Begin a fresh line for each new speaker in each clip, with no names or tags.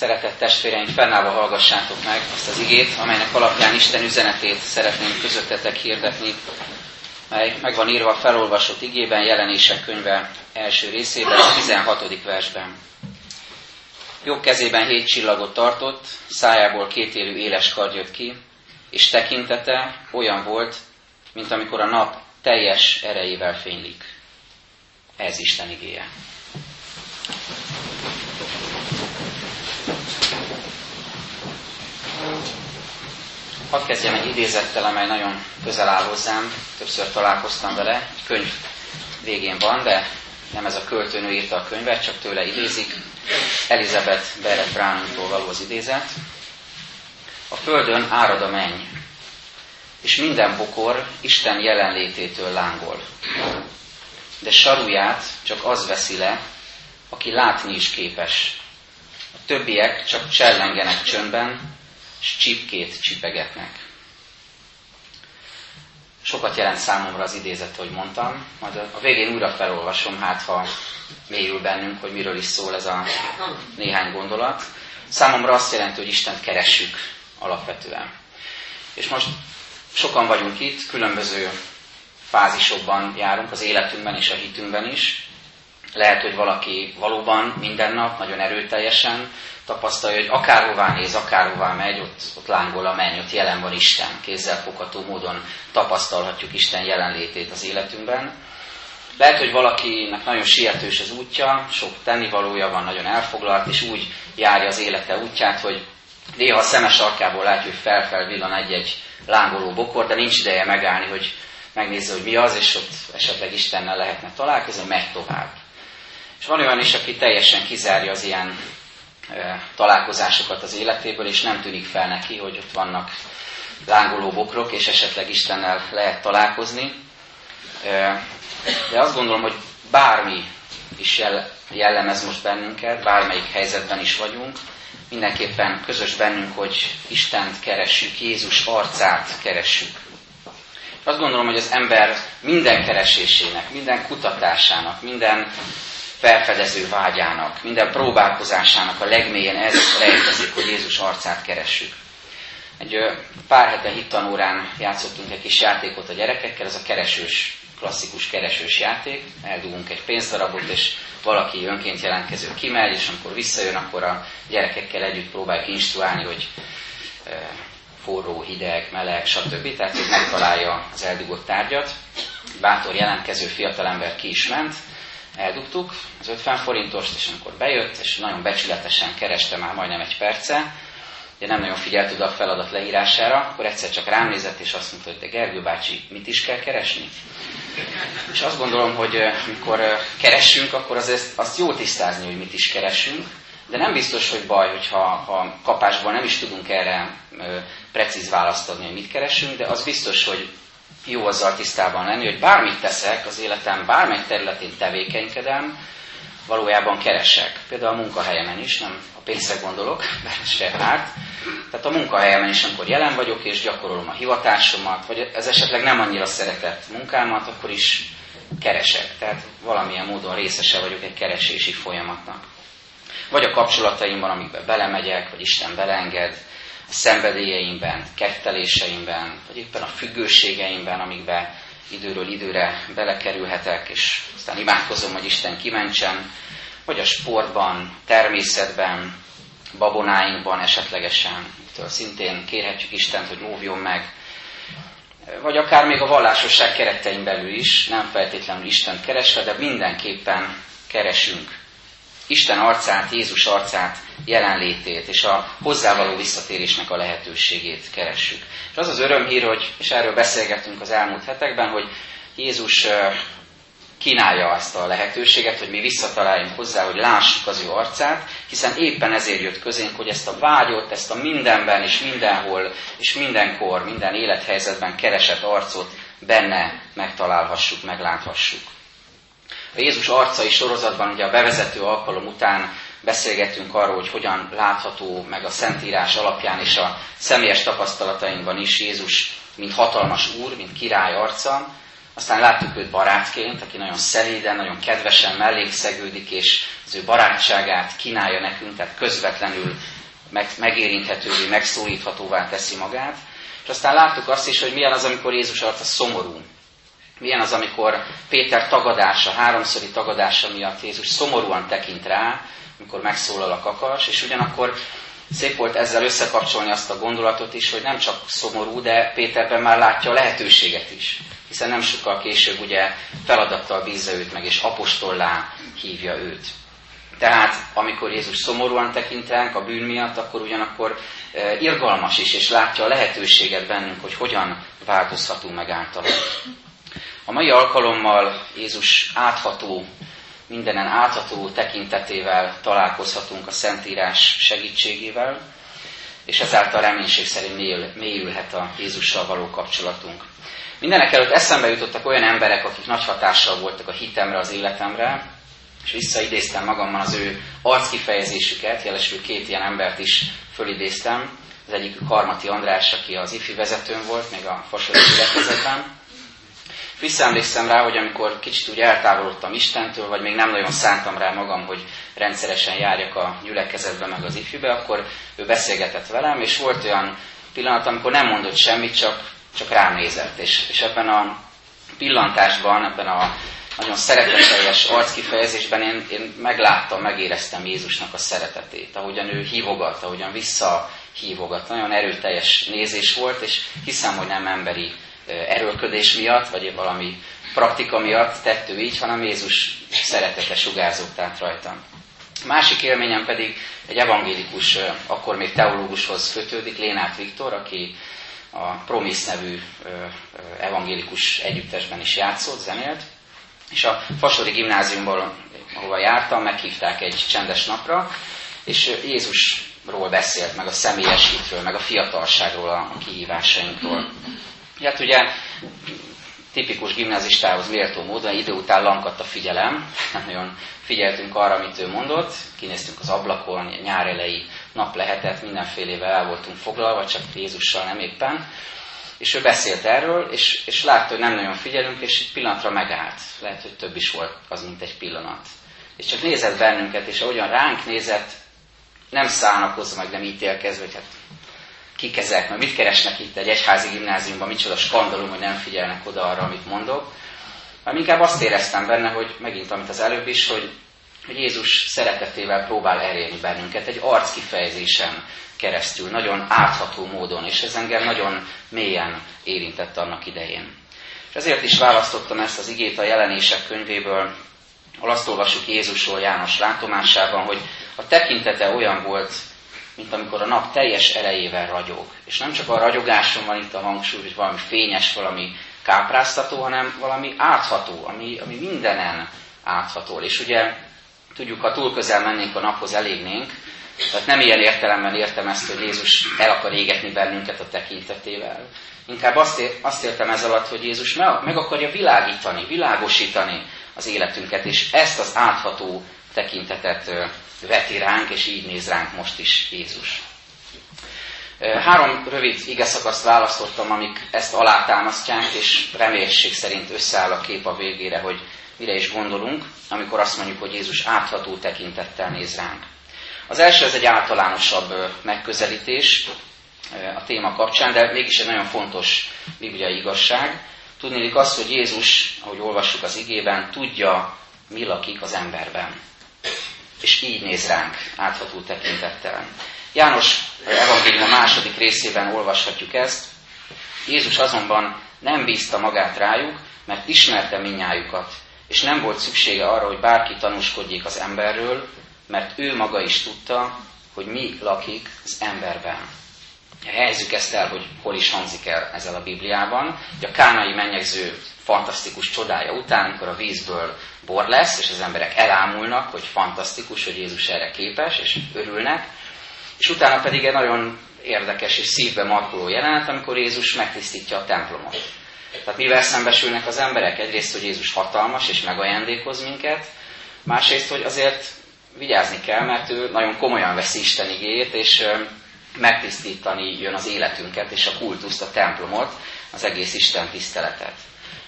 Szeretett testvéreim, fennállva hallgassátok meg azt az igét, amelynek alapján Isten üzenetét szeretnénk közöttetek hirdetni, mely meg van írva felolvasott igében, jelenések könyve első részében, a 16. versben. Jobb kezében hét csillagot tartott, szájából kétélű éles kard jött ki, és tekintete olyan volt, mint amikor a nap teljes erejével fénylik. Ez Isten igéje. Hadd kezdjem egy idézettel, amely nagyon közel áll hozzám, többször találkoztam vele, egy könyv végén van, de nem ez a költőnő írta a könyvet, csak tőle idézik. Elizabeth Barrett Browningtól való az idézet. A földön árad a menny, és minden bokor Isten jelenlététől lángol. De saruját csak az veszi le, aki látni is képes. A többiek csak csellengenek csöndben, és csipkét csipegetnek. Sokat jelent számomra az idézet, hogy mondtam, majd a végén újra felolvasom, hát ha mélyül bennünk, hogy miről is szól ez a néhány gondolat. Számomra azt jelenti, hogy Istent keressük alapvetően. És most sokan vagyunk itt, különböző fázisokban járunk az életünkben és a hitünkben is. Lehet, hogy valaki valóban minden nap nagyon erőteljesen tapasztalja, hogy akárhová néz, akárhová megy, ott, ott lángol a menny, ott jelen van Isten. Kézzel fogható módon tapasztalhatjuk Isten jelenlétét az életünkben. Lehet, hogy valakinek nagyon sietős az útja, sok tennivalója van, nagyon elfoglalt, és úgy járja az élete útját, hogy néha a szemes arkából látja, hogy felfel villan egy-egy lángoló bokor, de nincs ideje megállni, hogy megnézze, hogy mi az, és ott esetleg Istennel lehetne találkozni, megy tovább. És van olyan is, aki teljesen kizárja az ilyen találkozásokat az életéből, és nem tűnik fel neki, hogy ott vannak lángoló bokrok, és esetleg Istennel lehet találkozni. De azt gondolom, hogy bármi is jellemez most bennünket, bármelyik helyzetben is vagyunk, mindenképpen közös bennünk, hogy Istent keressük, Jézus arcát keressük. Azt gondolom, hogy az ember minden keresésének, minden kutatásának, minden felfedező vágyának, minden próbálkozásának a legmélyen ez rejtezik, hogy Jézus arcát keressük. Egy pár hete hittanórán játszottunk egy kis játékot a gyerekekkel, ez a keresős, klasszikus keresős játék. Eldugunk egy pénzdarabot, és valaki önként jelentkező kimegy, és amikor visszajön, akkor a gyerekekkel együtt próbáljuk instruálni, hogy forró, hideg, meleg, stb. Tehát, hogy megtalálja az eldugott tárgyat. Bátor jelentkező fiatalember ki is ment, eldugtuk az 50 forintost, és amikor bejött, és nagyon becsületesen kereste már majdnem egy perce, de nem nagyon figyelt oda a feladat leírására, akkor egyszer csak rám nézett, és azt mondta, hogy de Gergő bácsi, mit is kell keresni? És azt gondolom, hogy amikor keressünk, akkor az, azt jó tisztázni, hogy mit is keresünk, de nem biztos, hogy baj, hogyha ha kapásban nem is tudunk erre precíz választ adni, hogy mit keresünk, de az biztos, hogy jó azzal tisztában lenni, hogy bármit teszek az életem, bármely területén tevékenykedem, valójában keresek. Például a munkahelyemen is, nem a pénzre gondolok, mert se árt. Tehát a munkahelyemen is, amikor jelen vagyok és gyakorolom a hivatásomat, vagy ez esetleg nem annyira szeretett munkámat, akkor is keresek. Tehát valamilyen módon részese vagyok egy keresési folyamatnak. Vagy a kapcsolataimban, amikbe belemegyek, vagy Isten beleenged, szenvedélyeimben, ketteléseimben, vagy éppen a függőségeimben, amikbe időről időre belekerülhetek, és aztán imádkozom, hogy Isten kimentsen, vagy a sportban, természetben, babonáinkban esetlegesen, től szintén kérhetjük Istent, hogy óvjon meg, vagy akár még a vallásosság keretein belül is, nem feltétlenül Isten keresve, de mindenképpen keresünk Isten arcát, Jézus arcát, jelenlétét és a hozzávaló visszatérésnek a lehetőségét keressük. És az az örömhír, hogy, és erről beszélgettünk az elmúlt hetekben, hogy Jézus kínálja azt a lehetőséget, hogy mi visszataláljunk hozzá, hogy lássuk az ő arcát, hiszen éppen ezért jött közénk, hogy ezt a vágyot, ezt a mindenben és mindenhol és mindenkor, minden élethelyzetben keresett arcot benne megtalálhassuk, megláthassuk. A Jézus arcai sorozatban ugye a bevezető alkalom után beszélgettünk arról, hogy hogyan látható meg a Szentírás alapján és a személyes tapasztalatainkban is Jézus, mint hatalmas úr, mint király arca. Aztán láttuk őt barátként, aki nagyon szelíden, nagyon kedvesen mellékszegődik, és az ő barátságát kínálja nekünk, tehát közvetlenül meg, megérinthetővé, megszólíthatóvá teszi magát. És aztán láttuk azt is, hogy milyen az, amikor Jézus arca szomorú. Milyen az, amikor Péter tagadása, háromszori tagadása miatt Jézus szomorúan tekint rá, amikor megszólal a kakas, és ugyanakkor szép volt ezzel összekapcsolni azt a gondolatot is, hogy nem csak szomorú, de Péterben már látja a lehetőséget is. Hiszen nem sokkal később ugye feladattal bízza őt meg, és apostollá hívja őt. Tehát, amikor Jézus szomorúan tekint ránk a bűn miatt, akkor ugyanakkor e, irgalmas is, és látja a lehetőséget bennünk, hogy hogyan változhatunk meg általa. A mai alkalommal Jézus átható, mindenen átható tekintetével találkozhatunk a Szentírás segítségével, és ezáltal reménység szerint mélyül, mélyülhet a Jézussal való kapcsolatunk. Mindenek előtt eszembe jutottak olyan emberek, akik nagy hatással voltak a hitemre, az életemre, és visszaidéztem magammal az ő arckifejezésüket, jelesül két ilyen embert is fölidéztem. Az egyik Karmati András, aki az IFI vezetőn volt, még a fasori gyülekezetben. Visszaemlékszem rá, hogy amikor kicsit úgy eltávolodtam Istentől, vagy még nem nagyon szántam rá magam, hogy rendszeresen járjak a gyülekezetbe, meg az ifjúbe, akkor ő beszélgetett velem, és volt olyan pillanat, amikor nem mondott semmit, csak, csak rám nézett. És, és ebben a pillantásban, ebben a nagyon szeretetteljes arckifejezésben én, én megláttam, megéreztem Jézusnak a szeretetét, ahogyan ő hívogat, ahogyan visszahívogat. Nagyon erőteljes nézés volt, és hiszem, hogy nem emberi erőlködés miatt, vagy valami praktika miatt tett ő így, hanem Jézus szeretete sugárzott át rajtam. Másik élményem pedig egy evangélikus, akkor még teológushoz kötődik, Lénát Viktor, aki a Promis nevű evangélikus együttesben is játszott, zenélt, és a Fasori gimnáziumból, ahova jártam, meghívták egy csendes napra, és Jézusról beszélt, meg a személyes hitről, meg a fiatalságról, a kihívásainkról. Hát ugye tipikus gimnázistához méltó módon idő után lankadt a figyelem, nem nagyon figyeltünk arra, amit ő mondott, kinéztünk az ablakon, nyár elejé nap lehetett, mindenfélevel el voltunk foglalva, csak Jézussal nem éppen, és ő beszélt erről, és, és látta, hogy nem nagyon figyelünk, és egy pillanatra megállt. Lehet, hogy több is volt az, mint egy pillanat. És csak nézett bennünket, és ahogyan ránk nézett, nem szánakozva, meg nem ítélkezve, hogy hát kik ezek, mert mit keresnek itt egy egyházi gimnáziumban, micsoda skandalum, hogy nem figyelnek oda arra, amit mondok. Hanem inkább azt éreztem benne, hogy megint, amit az előbb is, hogy, hogy Jézus szeretetével próbál elérni bennünket egy arckifejezésen keresztül, nagyon átható módon, és ez engem nagyon mélyen érintett annak idején. És ezért is választottam ezt az igét a jelenések könyvéből, ahol azt olvasjuk Jézusról János látomásában, hogy a tekintete olyan volt, mint amikor a nap teljes erejével ragyog. És nem csak a ragyogáson van itt a hangsúly, hogy valami fényes, valami kápráztató, hanem valami átható, ami, ami mindenen átható. És ugye tudjuk, ha túl közel mennénk a naphoz, elégnénk, tehát nem ilyen értelemben értem ezt, hogy Jézus el akar égetni bennünket a tekintetével. Inkább azt, ér, azt értem ez alatt, hogy Jézus meg, meg akarja világítani, világosítani az életünket, és ezt az átható tekintetet veti ránk, és így néz ránk most is Jézus. Három rövid igeszakaszt választottam, amik ezt alátámasztják, és reménység szerint összeáll a kép a végére, hogy mire is gondolunk, amikor azt mondjuk, hogy Jézus átható tekintettel néz ránk. Az első az egy általánosabb megközelítés a téma kapcsán, de mégis egy nagyon fontos bibliai igazság. Tudnélik azt, hogy Jézus, ahogy olvassuk az igében, tudja, mi lakik az emberben. És így néz ránk átható tekintettel. János evangélium a második részében olvashatjuk ezt. Jézus azonban nem bízta magát rájuk, mert ismerte minnyájukat, és nem volt szüksége arra, hogy bárki tanúskodjék az emberről, mert ő maga is tudta, hogy mi lakik az emberben. Helyezzük ezt el, hogy hol is hangzik el ezzel a Bibliában. Hogy a kánai mennyegző fantasztikus csodája után, amikor a vízből bor lesz, és az emberek elámulnak, hogy fantasztikus, hogy Jézus erre képes, és örülnek. És utána pedig egy nagyon érdekes és szívbe markoló jelenet, amikor Jézus megtisztítja a templomot. Tehát mivel szembesülnek az emberek? Egyrészt, hogy Jézus hatalmas és megajándékoz minket, másrészt, hogy azért vigyázni kell, mert ő nagyon komolyan veszi Isten igét, és megtisztítani jön az életünket, és a kultuszt, a templomot, az egész Isten tiszteletet.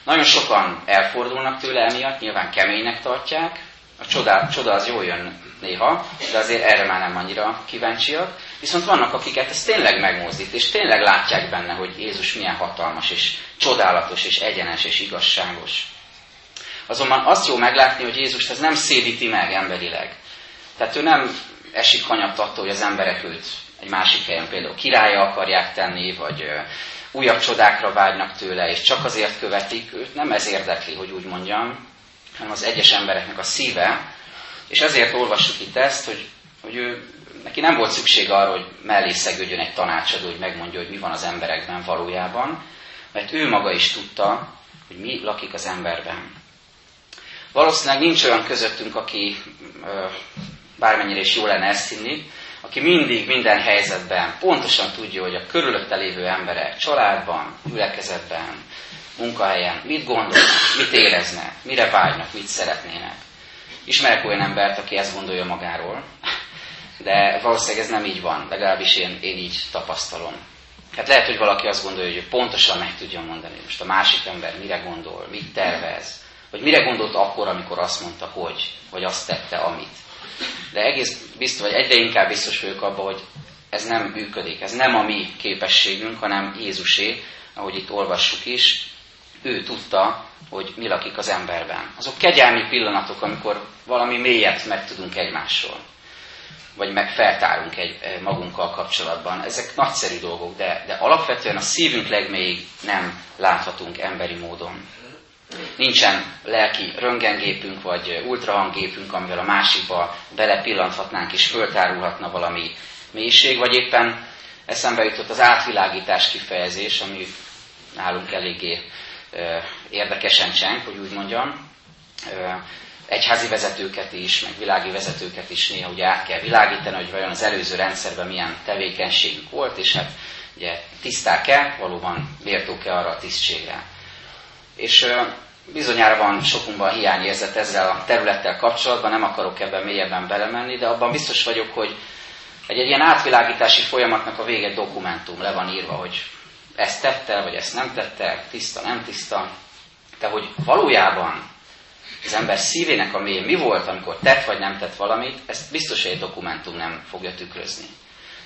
Nagyon sokan elfordulnak tőle emiatt, nyilván keménynek tartják, A csoda, csoda az jól jön néha, de azért erre már nem annyira kíváncsiak. Viszont vannak, akiket ez tényleg megmozdít, és tényleg látják benne, hogy Jézus milyen hatalmas, és csodálatos, és egyenes, és igazságos. Azonban azt jó meglátni, hogy Jézus ez nem szédíti meg emberileg. Tehát ő nem esik hanyatt attól, hogy az emberek őt egy másik helyen például királya akarják tenni, vagy újabb csodákra vágynak tőle, és csak azért követik őt, nem ez érdekli, hogy úgy mondjam, hanem az egyes embereknek a szíve, és ezért olvassuk itt ezt, hogy, hogy ő, neki nem volt szükség arra, hogy mellé szegődjön egy tanácsadó, hogy megmondja, hogy mi van az emberekben valójában, mert ő maga is tudta, hogy mi lakik az emberben. Valószínűleg nincs olyan közöttünk, aki bármennyire is jó lenne ezt hinni, aki mindig, minden helyzetben pontosan tudja, hogy a körülötte lévő emberek családban, gyülekezetben, munkahelyen mit gondolnak, mit éreznek, mire vágynak, mit szeretnének. Ismerek olyan embert, aki ezt gondolja magáról, de valószínűleg ez nem így van, legalábbis én, én így tapasztalom. Hát lehet, hogy valaki azt gondolja, hogy pontosan meg tudja mondani, most a másik ember mire gondol, mit tervez, vagy mire gondolt akkor, amikor azt mondta, hogy, vagy azt tette, amit. De egész biztos, vagy egyre inkább biztos vagyok abban, hogy ez nem működik, ez nem a mi képességünk, hanem Jézusé, ahogy itt olvassuk is, ő tudta, hogy mi lakik az emberben. Azok kegyelmi pillanatok, amikor valami mélyet megtudunk egymásról, vagy meg feltárunk egy eh, magunkkal kapcsolatban. Ezek nagyszerű dolgok, de, de alapvetően a szívünk legmélyig nem láthatunk emberi módon. Nincsen lelki röntgengépünk, vagy ultrahanggépünk, amivel a másikba belepillanthatnánk és föltárulhatna valami mélység, vagy éppen eszembe jutott az átvilágítás kifejezés, ami nálunk eléggé érdekesen cseng, hogy úgy mondjam. Egyházi vezetőket is, meg világi vezetőket is néha ugye át kell világítani, hogy vajon az előző rendszerben milyen tevékenységük volt, és hát ugye tiszták-e, valóban méltók-e arra a tisztségre. És bizonyára van sokunkban hiányérzet ezzel a területtel kapcsolatban, nem akarok ebben mélyebben belemenni, de abban biztos vagyok, hogy egy, egy ilyen átvilágítási folyamatnak a vége dokumentum le van írva, hogy ezt tette, vagy ezt nem tette, tiszta, nem tiszta. De hogy valójában az ember szívének a mély mi volt, amikor tett vagy nem tett valamit, ezt biztos, hogy egy dokumentum nem fogja tükrözni.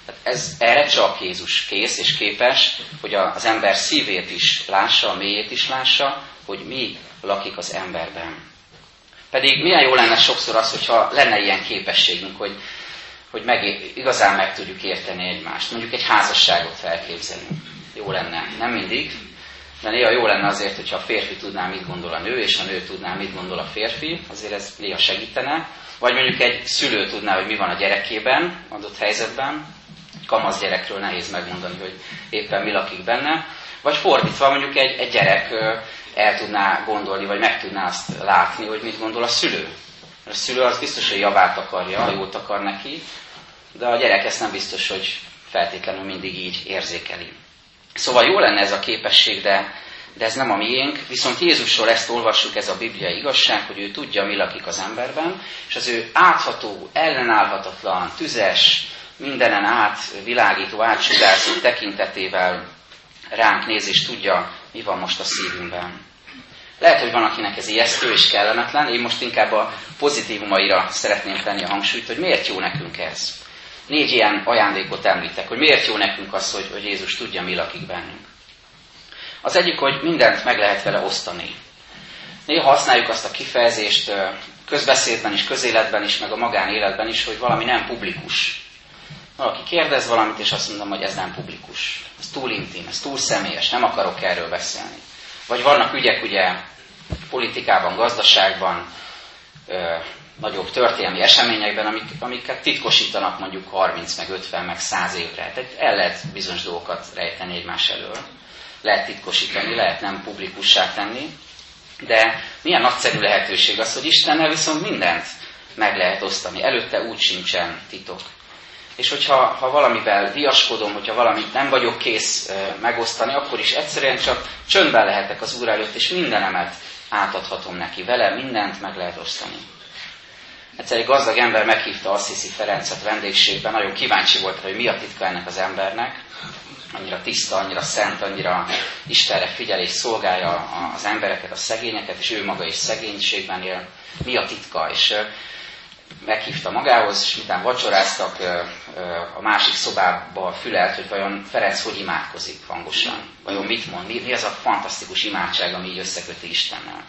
Tehát ez, erre csak Jézus kész és képes, hogy az ember szívét is lássa, a mélyét is lássa, hogy mi lakik az emberben. Pedig milyen jó lenne sokszor az, hogyha lenne ilyen képességünk, hogy, hogy meg, igazán meg tudjuk érteni egymást. Mondjuk egy házasságot felképzelünk. Jó lenne. Nem mindig, de néha jó lenne azért, hogyha a férfi tudná, mit gondol a nő, és a nő tudná, mit gondol a férfi, azért ez néha segítene. Vagy mondjuk egy szülő tudná, hogy mi van a gyerekében, adott helyzetben, kamasz gyerekről nehéz megmondani, hogy éppen mi lakik benne. Vagy fordítva, mondjuk egy, egy gyerek el tudná gondolni, vagy meg tudná azt látni, hogy mit gondol a szülő. A szülő az biztos, hogy javát akarja, jót akar neki, de a gyerek ezt nem biztos, hogy feltétlenül mindig így érzékeli. Szóval jó lenne ez a képesség, de, de ez nem a miénk, viszont Jézusról ezt olvassuk, ez a bibliai igazság, hogy ő tudja, mi lakik az emberben, és az ő átható, ellenállhatatlan, tüzes, mindenen át világító, átsugárzó tekintetével ránk néz, és tudja, mi van most a szívünkben. Lehet, hogy van, akinek ez ijesztő és kellemetlen, én most inkább a pozitívumaira szeretném tenni a hangsúlyt, hogy miért jó nekünk ez. Négy ilyen ajándékot említek, hogy miért jó nekünk az, hogy, hogy Jézus tudja, mi lakik bennünk. Az egyik, hogy mindent meg lehet vele osztani. Néha használjuk azt a kifejezést közbeszédben is, közéletben is, meg a magánéletben is, hogy valami nem publikus. Valaki kérdez valamit, és azt mondom, hogy ez nem publikus. Ez túl intim, ez túl személyes, nem akarok erről beszélni. Vagy vannak ügyek ugye politikában, gazdaságban, ö, nagyobb történelmi eseményekben, amik, amiket titkosítanak mondjuk 30, meg 50, meg 100 évre. Tehát el lehet bizonyos dolgokat rejteni egymás elől. Lehet titkosítani, lehet nem publikussá tenni. De milyen nagyszerű lehetőség az, hogy Istennel viszont mindent meg lehet osztani. Előtte úgy sincsen titok. És hogyha ha valamivel viaskodom, hogyha valamit nem vagyok kész megosztani, akkor is egyszerűen csak csöndben lehetek az Úr előtt, és mindenemet átadhatom neki. Vele mindent meg lehet osztani. Egyszer egy gazdag ember meghívta Assisi Ferencet vendégségben, nagyon kíváncsi volt hogy mi a titka ennek az embernek. Annyira tiszta, annyira szent, annyira Istenre figyel és szolgálja az embereket, a szegényeket, és ő maga is szegénységben él. Mi a titka? És meghívta magához, és miután vacsoráztak, a másik szobába fülelt, hogy vajon Ferenc hogy imádkozik hangosan. Vajon mit mond, mi, mi az a fantasztikus imádság, ami így összeköti Istennel.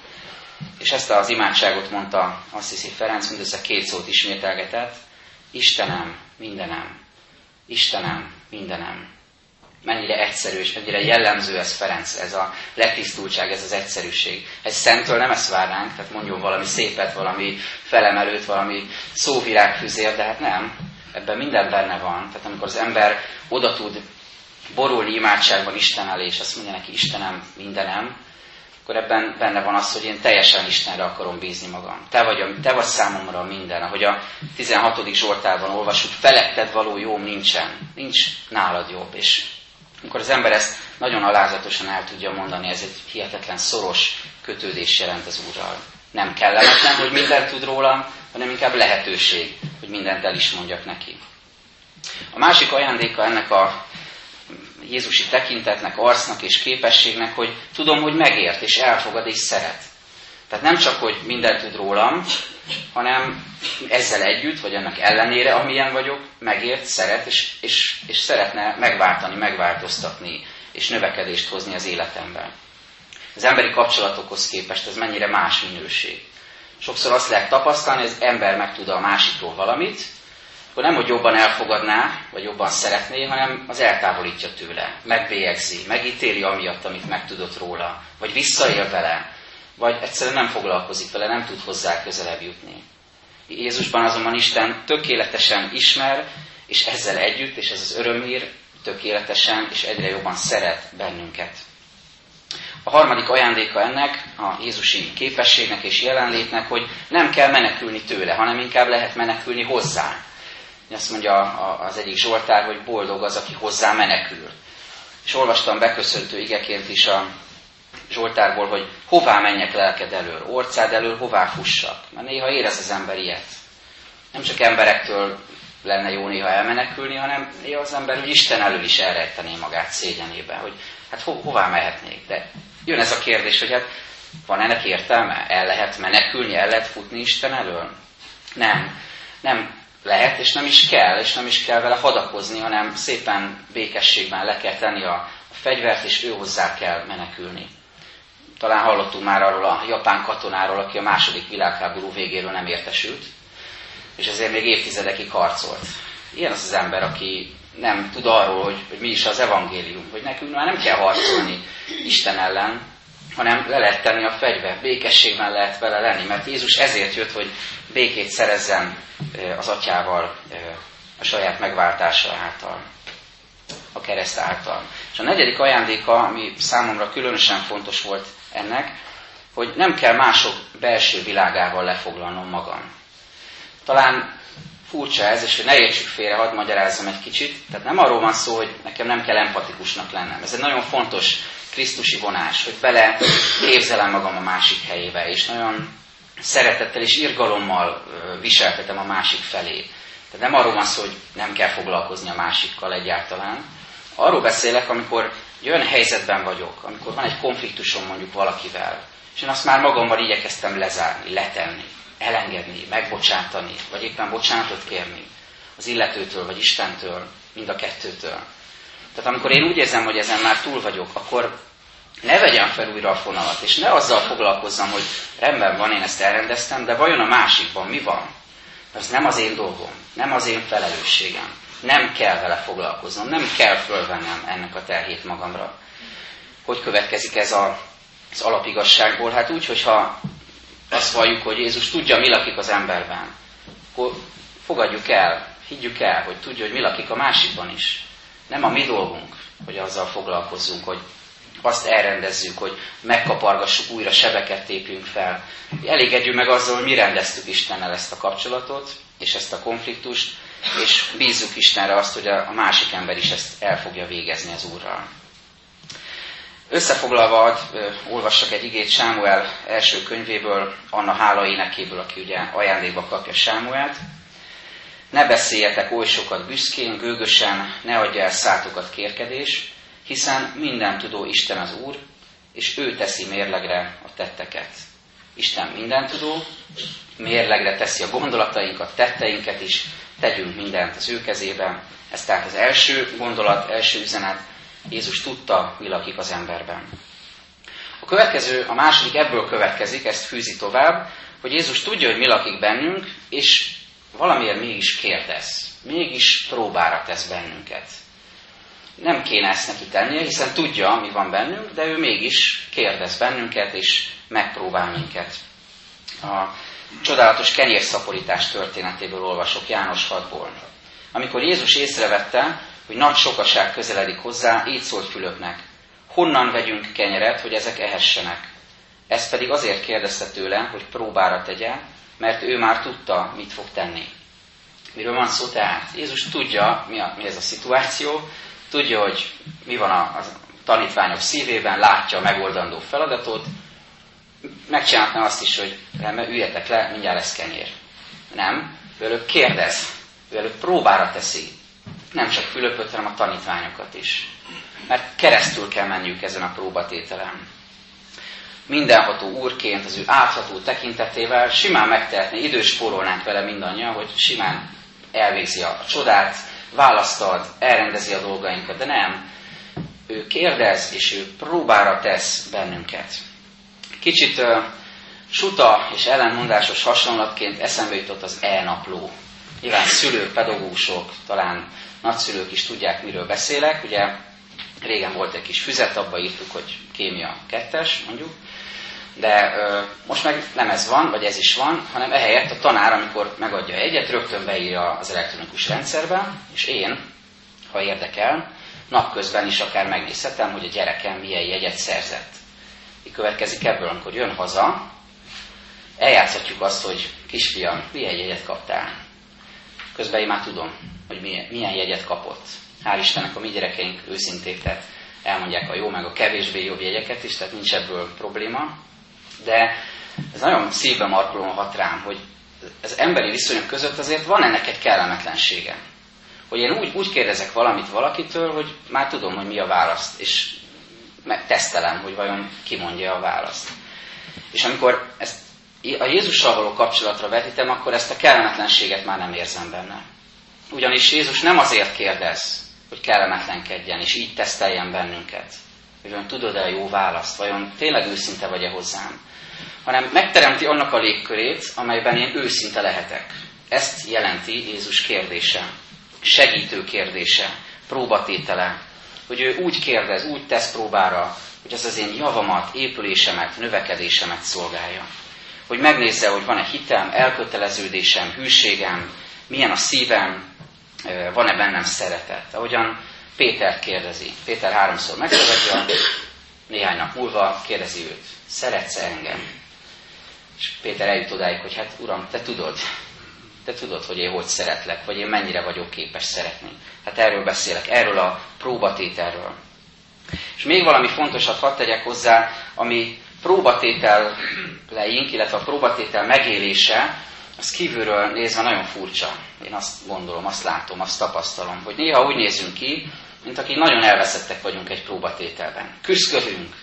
És ezt az imádságot mondta azt hiszi Ferenc, mindössze két szót ismételgetett. Istenem, mindenem. Istenem, mindenem. Mennyire egyszerű és mennyire jellemző ez Ferenc, ez a letisztultság, ez az egyszerűség. Egy szentől nem ezt várnánk, tehát mondjon valami szépet, valami felemelőt, valami szóvirágfüzér, de hát nem. Ebben minden benne van. Tehát amikor az ember oda tud borulni imádságban Isten elé, és azt mondja neki, Istenem, mindenem, akkor ebben benne van az, hogy én teljesen Istenre akarom bízni magam. Te vagy, te vagy számomra minden. Ahogy a 16. Zsoltárban olvasjuk, feletted való jó nincsen. Nincs nálad jobb. És amikor az ember ezt nagyon alázatosan el tudja mondani, ez egy hihetetlen szoros kötődés jelent az Úrral. Nem kellemetlen, hogy mindent tud rólam, hanem inkább lehetőség, hogy mindent el is mondjak neki. A másik ajándéka ennek a Jézusi tekintetnek, arcnak és képességnek, hogy tudom, hogy megért, és elfogad, és szeret. Tehát nem csak, hogy mindent tud rólam, hanem ezzel együtt, vagy ennek ellenére, amilyen vagyok, megért, szeret, és, és, és szeretne megváltani, megváltoztatni, és növekedést hozni az életemben. Az emberi kapcsolatokhoz képest ez mennyire más minőség. Sokszor azt lehet tapasztalni, hogy az ember megtud a másikról valamit, akkor nem, hogy jobban elfogadná, vagy jobban szeretné, hanem az eltávolítja tőle, megbélyegzi, megítéli amiatt, amit megtudott róla, vagy visszaél vele, vagy egyszerűen nem foglalkozik vele, nem tud hozzá közelebb jutni. Jézusban azonban Isten tökéletesen ismer, és ezzel együtt, és ez az örömír, tökéletesen és egyre jobban szeret bennünket. A harmadik ajándéka ennek, a Jézusi képességnek és jelenlétnek, hogy nem kell menekülni tőle, hanem inkább lehet menekülni hozzá. Azt mondja az egyik Zsoltár, hogy boldog az, aki hozzá menekül. És olvastam beköszöntő igeként is a Zsoltárból, hogy hová menjek lelked elől, orcád elől, hová fussak. Mert néha érez az ember ilyet. Nem csak emberektől lenne jó néha elmenekülni, hanem néha az ember, hogy Isten elől is elrejtené magát szégyenében, hogy hát ho- hová mehetnék. De jön ez a kérdés, hogy hát van ennek értelme? El lehet menekülni, el lehet futni Isten elől? Nem. Nem lehet, és nem is kell, és nem is kell vele hadakozni, hanem szépen békességben le kell tenni a, fegyvert, és ő hozzá kell menekülni. Talán hallottunk már arról a japán katonáról, aki a második világháború végéről nem értesült, és ezért még évtizedekig harcolt. Ilyen az az ember, aki nem tud arról, hogy, hogy mi is az evangélium, hogy nekünk már nem kell harcolni Isten ellen, hanem le lehet tenni a fegyvert, békességben lehet vele lenni, mert Jézus ezért jött, hogy békét szerezzen az atyával a saját megváltása által, a kereszt által. És a negyedik ajándéka, ami számomra különösen fontos volt ennek, hogy nem kell mások belső világával lefoglalnom magam. Talán furcsa ez, és hogy ne értsük félre, hadd magyarázzam egy kicsit. Tehát nem arról van szó, hogy nekem nem kell empatikusnak lennem. Ez egy nagyon fontos krisztusi vonás, hogy bele képzelem magam a másik helyébe, és nagyon szeretettel és irgalommal viseltetem a másik felé. Tehát nem arról van szó, hogy nem kell foglalkozni a másikkal egyáltalán. Arról beszélek, amikor egy olyan helyzetben vagyok, amikor van egy konfliktusom mondjuk valakivel, és én azt már magammal igyekeztem lezárni, letenni, elengedni, megbocsátani, vagy éppen bocsánatot kérni az illetőtől, vagy Istentől, mind a kettőtől. Tehát amikor én úgy érzem, hogy ezen már túl vagyok, akkor ne vegyem fel újra a fonalat, és ne azzal foglalkozzam, hogy rendben van, én ezt elrendeztem, de vajon a másikban mi van? Ez nem az én dolgom, nem az én felelősségem. Nem kell vele foglalkoznom, nem kell fölvennem ennek a terhét magamra. Hogy következik ez a, az alapigasságból? Hát úgy, hogyha azt valljuk, hogy Jézus tudja, mi lakik az emberben, akkor fogadjuk el, higgyük el, hogy tudja, hogy mi lakik a másikban is. Nem a mi dolgunk, hogy azzal foglalkozzunk, hogy azt elrendezzük, hogy megkapargassuk újra, sebeket tépjünk fel. Elégedjünk meg azzal, hogy mi rendeztük Istennel ezt a kapcsolatot, és ezt a konfliktust, és bízzuk Istenre azt, hogy a másik ember is ezt el fogja végezni az Úrral. Összefoglalva ad, olvassak egy igét Sámuel első könyvéből, Anna hála énekéből, aki ugye ajándékba kapja Sámuelt. Ne beszéljetek oly sokat büszkén, gőgösen, ne adja el szátokat kérkedés, hiszen minden tudó Isten az Úr, és ő teszi mérlegre a tetteket. Isten minden tudó, mérlegre teszi a gondolatainkat, tetteinket is, tegyünk mindent az ő kezében. Ez tehát az első gondolat, első üzenet, Jézus tudta, mi lakik az emberben. A következő, a második ebből következik, ezt fűzi tovább, hogy Jézus tudja, hogy mi lakik bennünk, és valamiért mégis kérdez, mégis próbára tesz bennünket. Nem kéne ezt neki tennie, hiszen tudja, mi van bennünk, de ő mégis kérdez bennünket, és megpróbál minket. A csodálatos kenyérszaporítás történetéből olvasok János 6-ból. Amikor Jézus észrevette, hogy nagy sokaság közeledik hozzá, így szólt Fülöpnek, honnan vegyünk kenyeret, hogy ezek ehessenek. Ez pedig azért kérdezte tőle, hogy próbára tegye, mert ő már tudta, mit fog tenni. Miről van szó tehát? Jézus tudja, mi, a, mi ez a szituáció, tudja, hogy mi van a, a tanítványok szívében, látja a megoldandó feladatot, megcsinálhatná azt is, hogy üljetek le, mindjárt lesz kenyér. Nem, ő előbb kérdez, ő előbb próbára teszi, nem csak Fülöpöt, hanem a tanítványokat is. Mert keresztül kell menniük ezen a próbatételen. Mindenható úrként, az ő átható tekintetével simán megtehetné, idős spórolnánk vele mindannyian, hogy simán elvégzi a csodát, választad, elrendezi a dolgainkat, de nem. Ő kérdez, és ő próbára tesz bennünket. Kicsit uh, suta és ellenmondásos hasonlatként eszembe jutott az e-napló. Nyilván szülők, pedagógusok, talán nagyszülők is tudják, miről beszélek. Ugye régen volt egy kis füzet, abba írtuk, hogy kémia kettes, mondjuk, de ö, most meg nem ez van, vagy ez is van, hanem ehelyett a tanár, amikor megadja egyet, rögtön beírja az elektronikus rendszerbe, és én, ha érdekel, napközben is akár megnézhetem, hogy a gyerekem milyen jegyet szerzett. Így következik ebből, amikor jön haza, eljátszhatjuk azt, hogy kisfiam, milyen jegyet kaptál. Közben én már tudom, hogy milyen, milyen jegyet kapott. Hál' Istennek a mi gyerekeink őszinték, tehát elmondják a jó meg a kevésbé jobb jegyeket is, tehát nincs ebből probléma. De ez nagyon szívbe markolóan hat rám, hogy az emberi viszonyok között azért van ennek egy kellemetlensége. Hogy én úgy, úgy kérdezek valamit valakitől, hogy már tudom, hogy mi a választ, és megtesztelem, hogy vajon kimondja a választ. És amikor ezt a Jézussal való kapcsolatra vetítem, akkor ezt a kellemetlenséget már nem érzem benne. Ugyanis Jézus nem azért kérdez, hogy kellemetlenkedjen, és így teszteljen bennünket, hogy vajon tudod-e a jó választ, vajon tényleg őszinte vagy-e hozzám, hanem megteremti annak a légkörét, amelyben én őszinte lehetek. Ezt jelenti Jézus kérdése, segítő kérdése, próbatétele, hogy ő úgy kérdez, úgy tesz próbára, hogy az az én javamat, épülésemet, növekedésemet szolgálja. Hogy megnézze, hogy van-e hitem, elköteleződésem, hűségem, milyen a szívem, van-e bennem szeretet. Ahogyan Péter kérdezi. Péter háromszor megtagadja, néhány nap múlva kérdezi őt, szeretsz engem? És Péter eljut odáig, hogy hát Uram, te tudod, te tudod, hogy én hogy szeretlek, vagy én mennyire vagyok képes szeretni. Hát erről beszélek, erről a próbatételről. És még valami fontosat hadd tegyek hozzá, ami próbatételleink, illetve a próbatétel megélése, az kívülről nézve nagyon furcsa. Én azt gondolom, azt látom, azt tapasztalom, hogy néha úgy nézünk ki, mint akik nagyon elveszettek vagyunk egy próbatételben. Küszkölünk,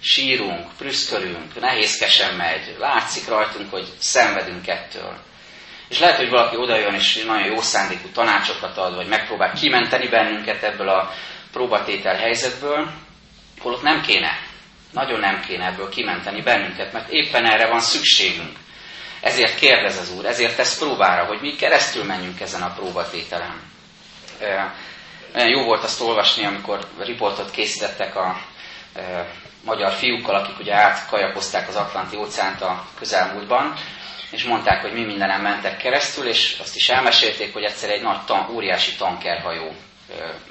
sírunk, prüszkölünk, nehézkesen megy, látszik rajtunk, hogy szenvedünk ettől. És lehet, hogy valaki odajön és nagyon jó szándékú tanácsokat ad, vagy megpróbál kimenteni bennünket ebből a próbatétel helyzetből, holott nem kéne, nagyon nem kéne ebből kimenteni bennünket, mert éppen erre van szükségünk. Ezért kérdez az Úr, ezért tesz próbára, hogy mi keresztül menjünk ezen a próbatételen. Olyan jó volt azt olvasni, amikor riportot készítettek a magyar fiúkkal, akik ugye átkajakozták az Atlanti óceánt a közelmúltban, és mondták, hogy mi mindenem mentek keresztül, és azt is elmesélték, hogy egyszer egy nagy, tan, óriási tankerhajó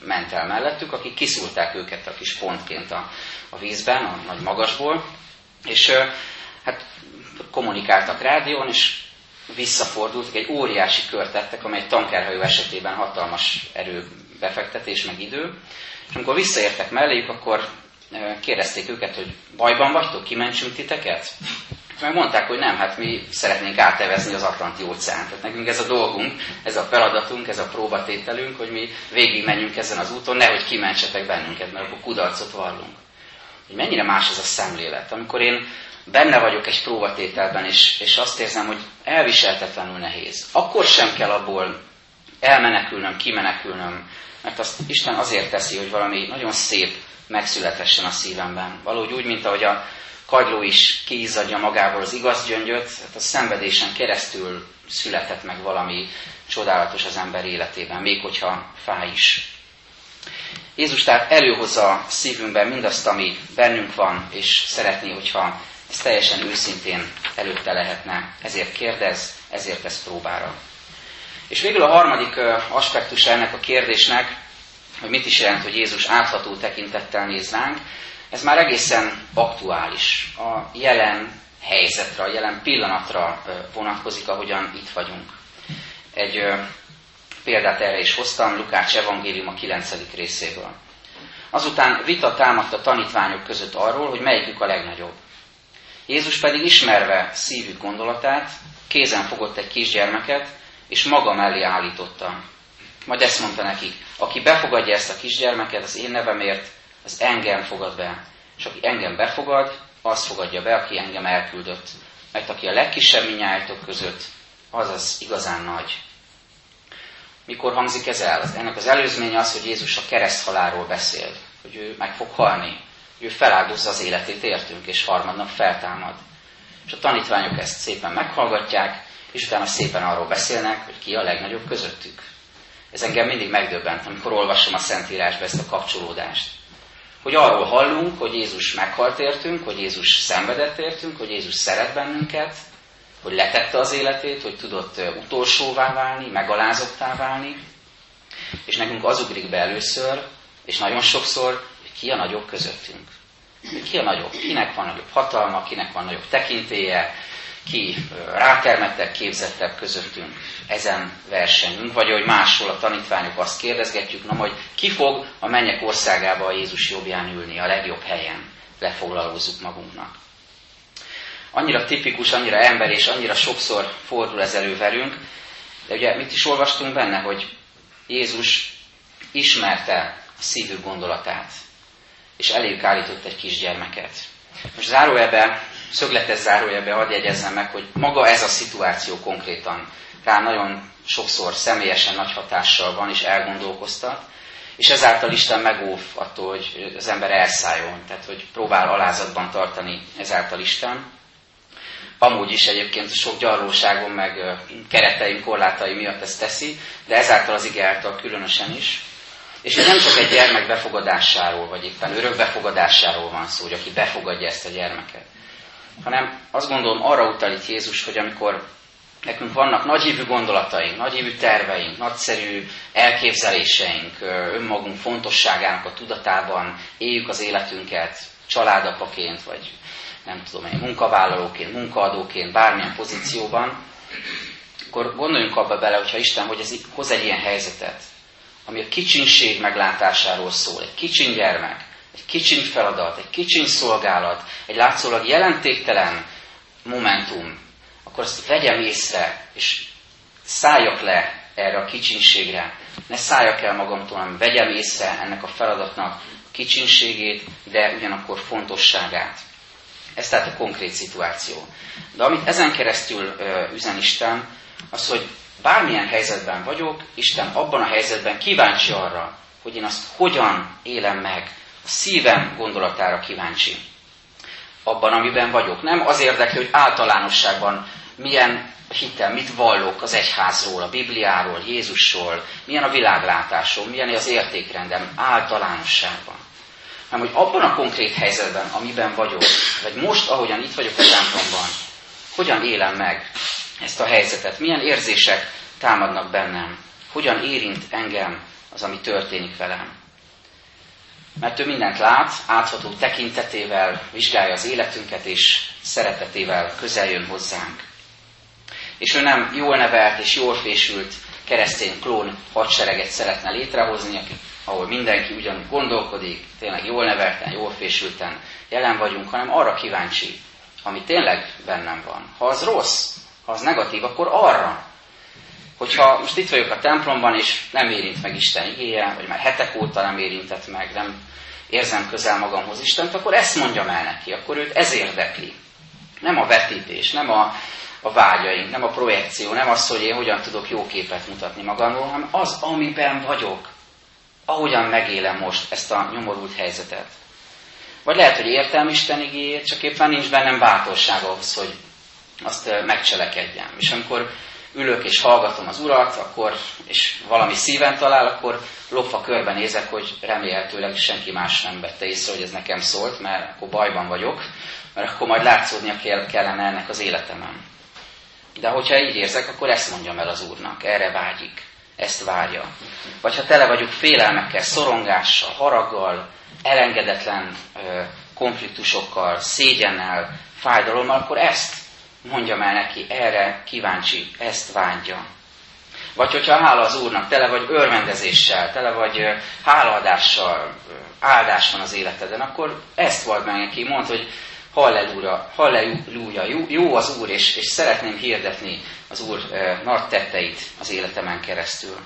ment el mellettük, akik kiszúrták őket a kis pontként a, a vízben, a nagy magasból, és hát kommunikáltak rádión, és visszafordultak, egy óriási kört tettek, amely egy tankerhajó esetében hatalmas erő befektetés, meg idő. És amikor visszaértek melléjük, akkor kérdezték őket, hogy bajban vagytok, kimentsünk titeket? Meg mondták, hogy nem, hát mi szeretnénk átevezni az Atlanti óceánt. Tehát nekünk ez a dolgunk, ez a feladatunk, ez a próbatételünk, hogy mi végig menjünk ezen az úton, nehogy kimentsetek bennünket, mert akkor kudarcot vallunk. Hogy mennyire más ez a szemlélet. Amikor én benne vagyok egy próbatételben, és, és azt érzem, hogy elviseltetlenül nehéz. Akkor sem kell abból elmenekülnöm, kimenekülnöm, mert azt Isten azért teszi, hogy valami nagyon szép megszületessen a szívemben. Valahogy úgy, mint ahogy a kagyló is kiizzadja magából az igaz gyöngyöt, hát a szenvedésen keresztül született meg valami csodálatos az ember életében, még hogyha fáj is. Jézus tehát előhozza szívünkben mindazt, ami bennünk van, és szeretné, hogyha ez teljesen őszintén előtte lehetne. Ezért kérdez, ezért tesz próbára. És végül a harmadik aspektus ennek a kérdésnek, hogy mit is jelent, hogy Jézus átható tekintettel néz ránk, ez már egészen aktuális. A jelen helyzetre, a jelen pillanatra vonatkozik, ahogyan itt vagyunk. Egy példát erre is hoztam, Lukács evangélium a 9. részéből. Azután vita támadt a tanítványok között arról, hogy melyikük a legnagyobb. Jézus pedig ismerve szívük gondolatát, kézen fogott egy kisgyermeket, és maga mellé állította. Majd ezt mondta nekik, aki befogadja ezt a kisgyermeket az én nevemért, az engem fogad be. És aki engem befogad, az fogadja be, aki engem elküldött. Mert aki a legkisebb minnyájtok között, az az igazán nagy. Mikor hangzik ez el? Ennek az előzménye az, hogy Jézus a kereszthaláról beszél, hogy ő meg fog halni, hogy ő feláldozza az életét értünk, és harmadnap feltámad. És a tanítványok ezt szépen meghallgatják, és utána szépen arról beszélnek, hogy ki a legnagyobb közöttük. Ez engem mindig megdöbbent, amikor olvasom a Szentírásba ezt a kapcsolódást. Hogy arról hallunk, hogy Jézus meghalt értünk, hogy Jézus szenvedett értünk, hogy Jézus szeret bennünket, hogy letette az életét, hogy tudott utolsóvá válni, megalázottá válni, és nekünk az ugrik be először, és nagyon sokszor, hogy ki a nagyobb közöttünk. Hogy ki a nagyobb, kinek van nagyobb hatalma, kinek van nagyobb tekintélye, ki rátermettek, képzettebb közöttünk ezen versenyünk, vagy hogy máshol a tanítványok azt kérdezgetjük, na majd ki fog a mennyek országába a Jézus jobbján ülni, a legjobb helyen, lefoglalózzuk magunknak. Annyira tipikus, annyira ember, és annyira sokszor fordul ez elő velünk, de ugye mit is olvastunk benne, hogy Jézus ismerte a szívük gondolatát, és eléjük állított egy kisgyermeket. Most zárójelbe szögletes zárójelbe hadd jegyezzem meg, hogy maga ez a szituáció konkrétan rá nagyon sokszor személyesen nagy hatással van, és elgondolkoztat, és ezáltal Isten megóv attól, hogy az ember elszálljon, tehát hogy próbál alázatban tartani ezáltal Isten. Amúgy is egyébként sok gyarlóságon, meg kereteim, korlátai miatt ezt teszi, de ezáltal az ige által különösen is. És nem csak egy gyermek befogadásáról, vagy éppen örök befogadásáról van szó, hogy aki befogadja ezt a gyermeket, hanem azt gondolom arra utal itt Jézus, hogy amikor nekünk vannak nagyívű gondolataink, nagyívű terveink, nagyszerű elképzeléseink, önmagunk fontosságának a tudatában éljük az életünket családapaként, vagy nem tudom én, munkavállalóként, munkaadóként, bármilyen pozícióban, akkor gondoljunk abba bele, hogyha Isten hogy ez hoz egy ilyen helyzetet, ami a kicsinség meglátásáról szól. Egy kicsin gyermek, egy kicsiny feladat, egy kicsiny szolgálat, egy látszólag jelentéktelen momentum, akkor azt vegyem észre, és szálljak le erre a kicsinségre. Ne szálljak el magamtól, hanem vegyem észre ennek a feladatnak a kicsinségét, de ugyanakkor fontosságát. Ez tehát a konkrét szituáció. De amit ezen keresztül üzen Isten, az, hogy bármilyen helyzetben vagyok, Isten abban a helyzetben kíváncsi arra, hogy én azt hogyan élem meg, szívem gondolatára kíváncsi. Abban, amiben vagyok. Nem az érdekli, hogy általánosságban milyen hitem, mit vallok az egyházról, a Bibliáról, Jézusról, milyen a világlátásom, milyen az értékrendem általánosságban. Hanem, hogy abban a konkrét helyzetben, amiben vagyok, vagy most, ahogyan itt vagyok a templomban, hogyan élem meg ezt a helyzetet, milyen érzések támadnak bennem, hogyan érint engem az, ami történik velem. Mert ő mindent lát, átható tekintetével vizsgálja az életünket, és szeretetével közel jön hozzánk. És ő nem jól nevelt és jól fésült keresztény klón hadsereget szeretne létrehozni, ahol mindenki ugyanúgy gondolkodik, tényleg jól nevelten, jól fésülten jelen vagyunk, hanem arra kíváncsi, ami tényleg bennem van. Ha az rossz, ha az negatív, akkor arra. Hogyha most itt vagyok a templomban, és nem érint meg Isten igéje, vagy már hetek óta nem érintett meg, nem érzem közel magamhoz Istent, akkor ezt mondjam el neki, akkor őt ez érdekli. Nem a vetítés, nem a, a vágyaink, nem a projekció, nem az, hogy én hogyan tudok jó képet mutatni magamról, hanem az, amiben vagyok, ahogyan megélem most ezt a nyomorult helyzetet. Vagy lehet, hogy értem Isten igéjét, csak éppen nincs bennem bátorság ahhoz, hogy azt megcselekedjem. És amikor ülök és hallgatom az Urat, akkor, és valami szíven talál, akkor lopva körbenézek, hogy remélhetőleg senki más nem vette észre, hogy ez nekem szólt, mert akkor bajban vagyok, mert akkor majd látszódnia kell, kellene ennek az életemen. De hogyha így érzek, akkor ezt mondjam el az Úrnak, erre vágyik, ezt várja. Vagy ha tele vagyok félelmekkel, szorongással, haraggal, elengedetlen konfliktusokkal, szégyennel, fájdalommal, akkor ezt mondjam el neki, erre kíváncsi, ezt vágyja. Vagy hogyha hála az Úrnak, tele vagy örvendezéssel, tele vagy hálaadással, áldás van az életeden, akkor ezt vald meg neki, mondd, hogy halleluja, halleluja jó az Úr, és, és szeretném hirdetni az Úr e, nagy tetteit az életemen keresztül.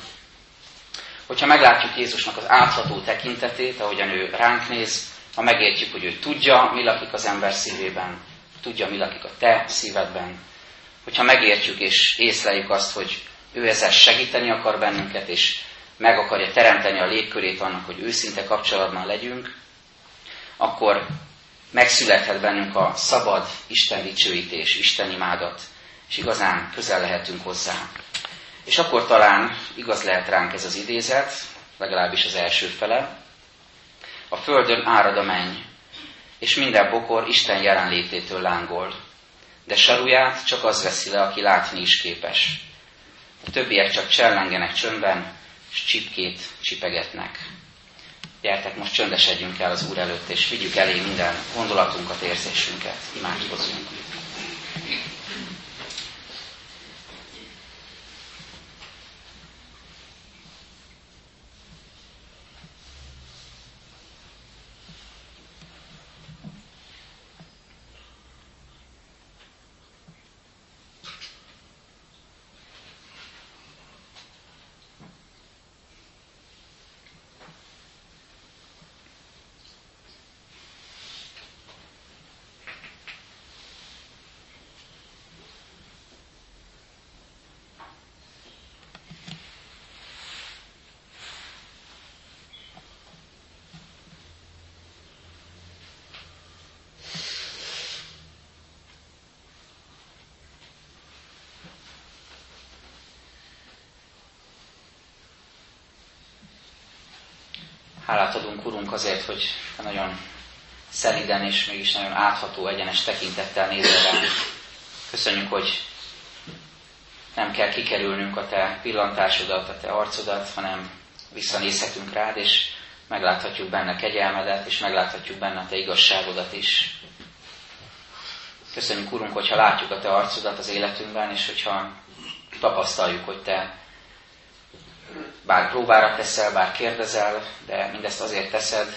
Hogyha meglátjuk Jézusnak az átható tekintetét, ahogyan ő ránk néz, ha megértjük, hogy ő tudja, mi lakik az ember szívében, tudja, mi lakik a te szívedben, hogyha megértjük és észleljük azt, hogy ő ezzel segíteni akar bennünket, és meg akarja teremteni a légkörét annak, hogy őszinte kapcsolatban legyünk, akkor megszülethet bennünk a szabad Isten dicsőítés, Isten imádat, és igazán közel lehetünk hozzá. És akkor talán igaz lehet ránk ez az idézet, legalábbis az első fele. A földön árad a menny, és minden bokor Isten jelenlététől lángol. De saruját csak az veszi le, aki látni is képes. A többiek csak csellengenek csöndben, és csipkét csipegetnek. Gyertek, most csöndesedjünk el az Úr előtt, és vigyük elé minden gondolatunkat, érzésünket. Imádkozzunk. Hálát adunk, Urunk, azért, hogy nagyon szeliden és mégis nagyon átható, egyenes tekintettel nézel ránk. Köszönjük, hogy nem kell kikerülnünk a Te pillantásodat, a Te arcodat, hanem visszanézhetünk rád, és megláthatjuk benne kegyelmedet, és megláthatjuk benne a Te igazságodat is. Köszönjük, Urunk, hogyha látjuk a Te arcodat az életünkben, és hogyha tapasztaljuk, hogy Te bár próbára teszel, bár kérdezel, de mindezt azért teszed,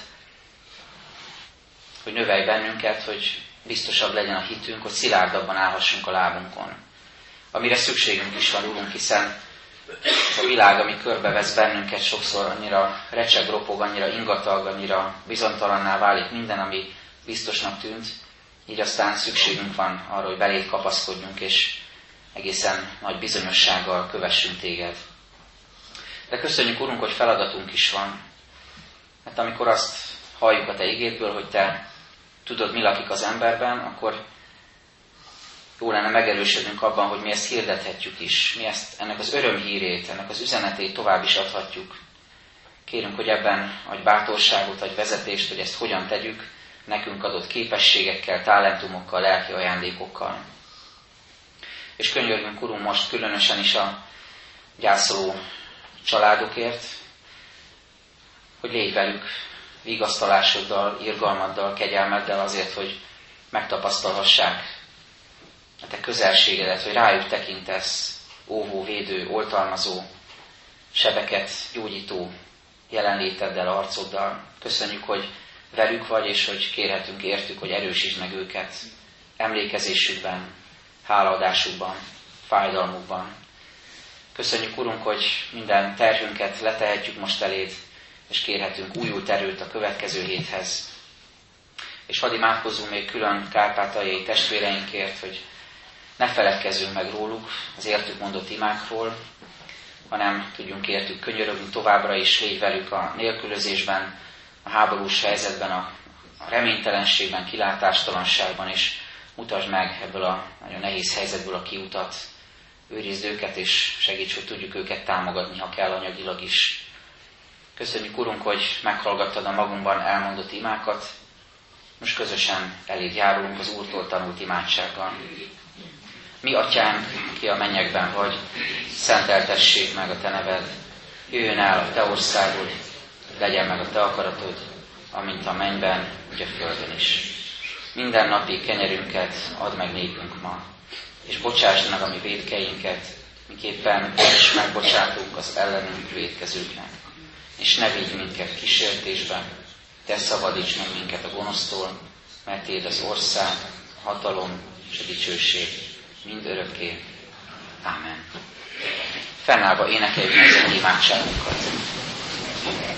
hogy növelj bennünket, hogy biztosabb legyen a hitünk, hogy szilárdabban állhassunk a lábunkon. Amire szükségünk is van, Úrunk, hiszen a világ, ami körbevesz bennünket, sokszor annyira recseg, ropog, annyira ingatag, annyira bizonytalanná válik minden, ami biztosnak tűnt, így aztán szükségünk van arra, hogy belét kapaszkodjunk, és egészen nagy bizonyossággal kövessünk téged. De köszönjük, Urunk, hogy feladatunk is van. Mert amikor azt halljuk a Te igédből, hogy Te tudod, mi lakik az emberben, akkor jó lenne megerősödnünk abban, hogy mi ezt hirdethetjük is. Mi ezt, ennek az örömhírét, ennek az üzenetét tovább is adhatjuk. Kérünk, hogy ebben adj bátorságot, adj vezetést, hogy ezt hogyan tegyük, nekünk adott képességekkel, talentumokkal, lelki ajándékokkal. És könyörgünk, Urunk, most különösen is a gyászoló családokért, hogy légy velük vigasztalásoddal, irgalmaddal, kegyelmeddel azért, hogy megtapasztalhassák a te közelségedet, hogy rájuk tekintesz, óvó, védő, oltalmazó, sebeket gyógyító jelenléteddel, arcoddal. Köszönjük, hogy velük vagy, és hogy kérhetünk értük, hogy erősítsd meg őket emlékezésükben, hálaadásukban, fájdalmukban. Köszönjük, Urunk, hogy minden terhünket letehetjük most eléd, és kérhetünk újult erőt a következő héthez. És hadd imádkozzunk még külön kárpátaljai testvéreinkért, hogy ne feledkezzünk meg róluk, az értük mondott imákról, hanem tudjunk értük könyörögni továbbra is, légy velük a nélkülözésben, a háborús helyzetben, a, reménytelenségben, kilátástalanságban, és mutasd meg ebből a nagyon nehéz helyzetből a kiutat, őrizd őket, és segíts, hogy tudjuk őket támogatni, ha kell anyagilag is. Köszönjük, Urunk, hogy meghallgattad a magunkban elmondott imákat. Most közösen eléd járulunk az Úrtól tanult imádsággal. Mi, Atyánk, ki a mennyekben vagy, szenteltessék meg a Te neved, jöjjön el a Te országod, legyen meg a Te akaratod, amint a mennyben, úgy a földön is. Minden napi kenyerünket add meg nékünk ma, és bocsásd meg a mi védkeinket, miképpen is megbocsátunk az ellenünk védkezőknek. És ne vigy minket kísértésbe, te szabadíts meg minket a gonosztól, mert Téd az ország, a hatalom és a dicsőség mind örökké. Ámen. Fennállva énekeljük az imádságunkat.